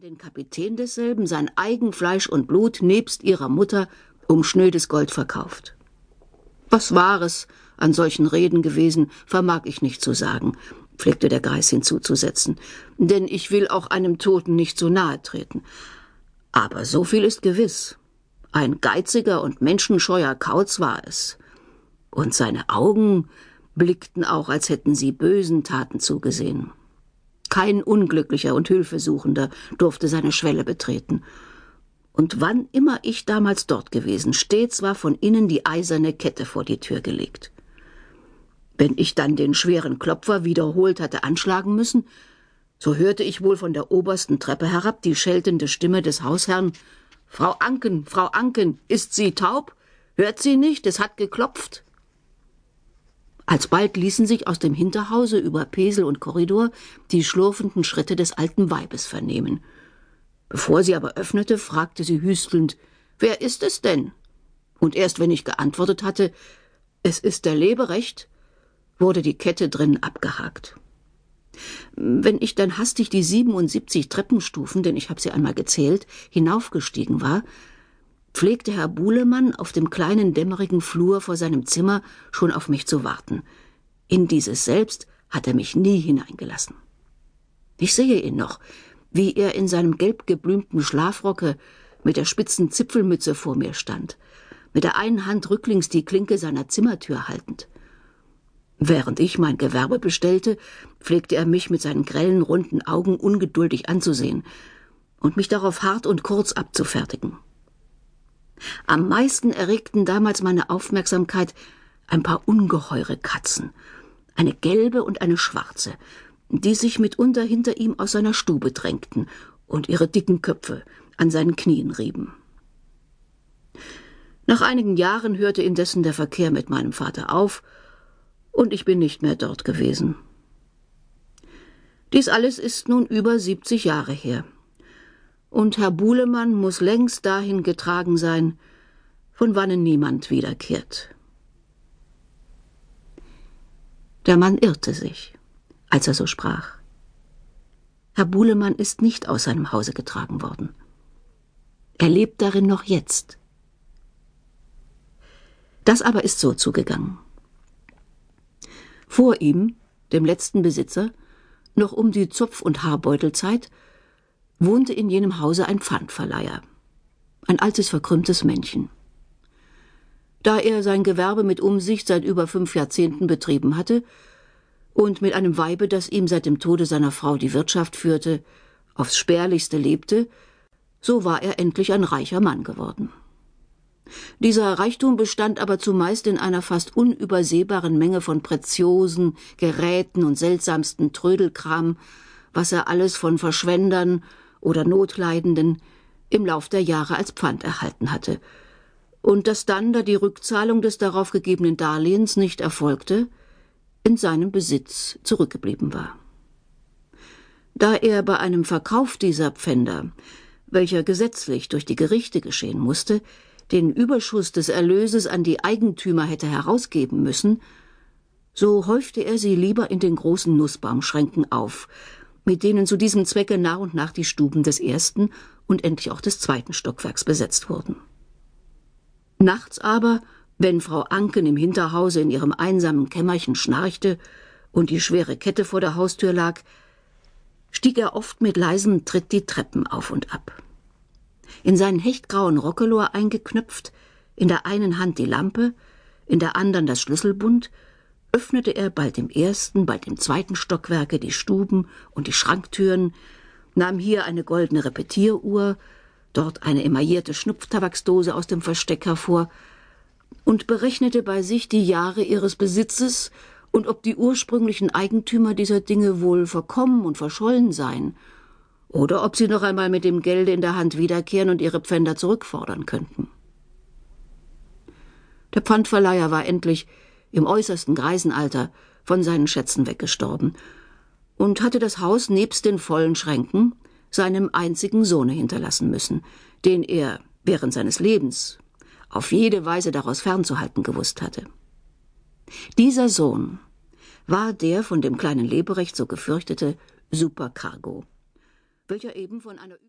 an den Kapitän desselben sein eigen Fleisch und Blut nebst ihrer Mutter um schnödes Gold verkauft. Was Wahres an solchen Reden gewesen, vermag ich nicht zu sagen, pflegte der Greis hinzuzusetzen, denn ich will auch einem Toten nicht so nahe treten. Aber so viel ist gewiss. Ein geiziger und menschenscheuer Kauz war es. Und seine Augen blickten auch, als hätten sie bösen Taten zugesehen. Kein Unglücklicher und Hilfesuchender durfte seine Schwelle betreten. Und wann immer ich damals dort gewesen, stets war von innen die eiserne Kette vor die Tür gelegt. Wenn ich dann den schweren Klopfer wiederholt hatte anschlagen müssen, so hörte ich wohl von der obersten Treppe herab die scheltende Stimme des Hausherrn Frau Anken, Frau Anken, ist sie taub? Hört sie nicht? Es hat geklopft. Alsbald ließen sich aus dem Hinterhause über Pesel und Korridor die schlurfenden Schritte des alten Weibes vernehmen. Bevor sie aber öffnete, fragte sie hüstelnd Wer ist es denn? Und erst wenn ich geantwortet hatte Es ist der Leberecht, wurde die Kette drin abgehakt. Wenn ich dann hastig die 77 Treppenstufen, denn ich habe sie einmal gezählt, hinaufgestiegen war, pflegte Herr Buhlemann auf dem kleinen dämmerigen Flur vor seinem Zimmer schon auf mich zu warten. In dieses selbst hat er mich nie hineingelassen. Ich sehe ihn noch, wie er in seinem gelb geblümten Schlafrocke mit der spitzen Zipfelmütze vor mir stand, mit der einen Hand rücklings die Klinke seiner Zimmertür haltend. Während ich mein Gewerbe bestellte, pflegte er mich mit seinen grellen, runden Augen ungeduldig anzusehen und mich darauf hart und kurz abzufertigen. Am meisten erregten damals meine Aufmerksamkeit ein paar ungeheure Katzen, eine gelbe und eine schwarze, die sich mitunter hinter ihm aus seiner Stube drängten und ihre dicken Köpfe an seinen Knien rieben. Nach einigen Jahren hörte indessen der Verkehr mit meinem Vater auf, und ich bin nicht mehr dort gewesen. Dies alles ist nun über siebzig Jahre her und Herr Buhlemann muss längst dahin getragen sein, von wannen niemand wiederkehrt. Der Mann irrte sich, als er so sprach. Herr Buhlemann ist nicht aus seinem Hause getragen worden. Er lebt darin noch jetzt. Das aber ist so zugegangen. Vor ihm, dem letzten Besitzer, noch um die Zopf- und Haarbeutelzeit, wohnte in jenem Hause ein Pfandverleiher, ein altes verkrümmtes Männchen. Da er sein Gewerbe mit Umsicht seit über fünf Jahrzehnten betrieben hatte und mit einem Weibe, das ihm seit dem Tode seiner Frau die Wirtschaft führte, aufs spärlichste lebte, so war er endlich ein reicher Mann geworden. Dieser Reichtum bestand aber zumeist in einer fast unübersehbaren Menge von Preziosen, Geräten und seltsamsten Trödelkram, was er alles von Verschwendern oder Notleidenden im Lauf der Jahre als Pfand erhalten hatte, und dass dann, da die Rückzahlung des darauf gegebenen Darlehens nicht erfolgte, in seinem Besitz zurückgeblieben war. Da er bei einem Verkauf dieser Pfänder, welcher gesetzlich durch die Gerichte geschehen musste, den Überschuss des Erlöses an die Eigentümer hätte herausgeben müssen, so häufte er sie lieber in den großen Nussbaumschränken auf, mit denen zu diesem Zwecke nach und nach die Stuben des ersten und endlich auch des zweiten Stockwerks besetzt wurden. Nachts aber, wenn Frau Anken im Hinterhause in ihrem einsamen Kämmerchen schnarchte und die schwere Kette vor der Haustür lag, stieg er oft mit leisem Tritt die Treppen auf und ab. In seinen hechtgrauen Rockelor eingeknöpft, in der einen Hand die Lampe, in der anderen das Schlüsselbund öffnete er bald im ersten, bald im zweiten Stockwerke die Stuben und die Schranktüren, nahm hier eine goldene Repetieruhr, dort eine emaillierte Schnupftabaksdose aus dem Versteck hervor und berechnete bei sich die Jahre ihres Besitzes und ob die ursprünglichen Eigentümer dieser Dinge wohl verkommen und verschollen seien, oder ob sie noch einmal mit dem Gelde in der Hand wiederkehren und ihre Pfänder zurückfordern könnten. Der Pfandverleiher war endlich im äußersten Greisenalter, von seinen Schätzen weggestorben und hatte das Haus nebst den vollen Schränken seinem einzigen Sohne hinterlassen müssen, den er während seines Lebens auf jede Weise daraus fernzuhalten gewusst hatte. Dieser Sohn war der von dem kleinen Leberecht so gefürchtete Supercargo, welcher eben von einer